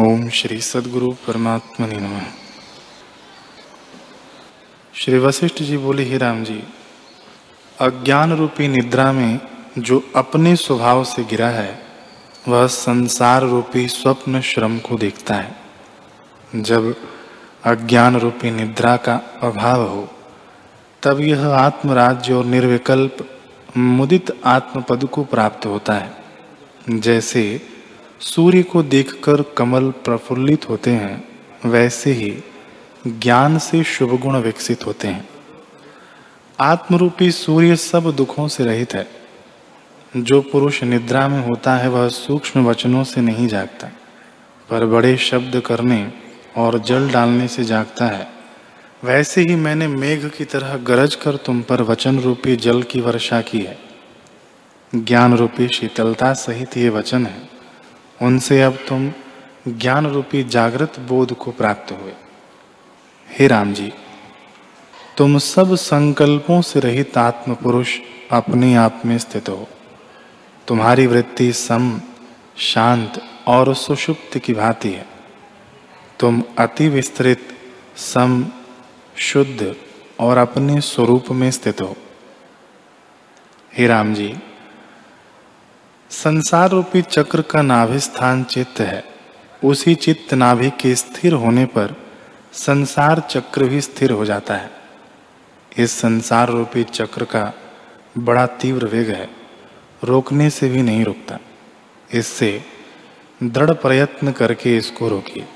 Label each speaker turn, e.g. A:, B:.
A: ओम श्री सदगुरु परमात्मा ने नम। श्री वशिष्ठ जी बोले, ही राम जी अज्ञान रूपी निद्रा में जो अपने स्वभाव से गिरा है, वह संसार रूपी स्वप्न श्रम को देखता है। जब अज्ञान रूपी निद्रा का अभाव हो, तब यह आत्मराज्य और निर्विकल्प मुदित आत्मपद को प्राप्त होता है। जैसे सूर्य को देखकर कमल प्रफुल्लित होते हैं, वैसे ही ज्ञान से शुभ गुण विकसित होते हैं। आत्मरूपी सूर्य सब दुखों से रहित है। जो पुरुष निद्रा में होता है, वह सूक्ष्म वचनों से नहीं जागता, पर बड़े शब्द करने और जल डालने से जागता है। वैसे ही मैंने मेघ की तरह गरज कर तुम पर वचन रूपी जल की वर्षा की है। ज्ञान रूपी शीतलता सहित ये वचन है। उनसे अब तुम ज्ञान रूपी जागृत बोध को प्राप्त हुए। हे राम जी तुम सब संकल्पों से रहित आत्म पुरुष अपने आप में स्थित हो। तुम्हारी वृत्ति सम, शांत और सुषुप्त की भांति है। तुम अति विस्तृत, सम, शुद्ध और अपने स्वरूप में स्थित हो। हे राम जी संसार रूपी चक्र का नाभि स्थान चित्त है। उसी चित्त नाभि के स्थिर होने पर संसार चक्र भी स्थिर हो जाता है। इस संसार रूपी चक्र का बड़ा तीव्र वेग है। रोकने से भी नहीं रुकता। इससे दृढ़ प्रयत्न करके इसको रोकिए।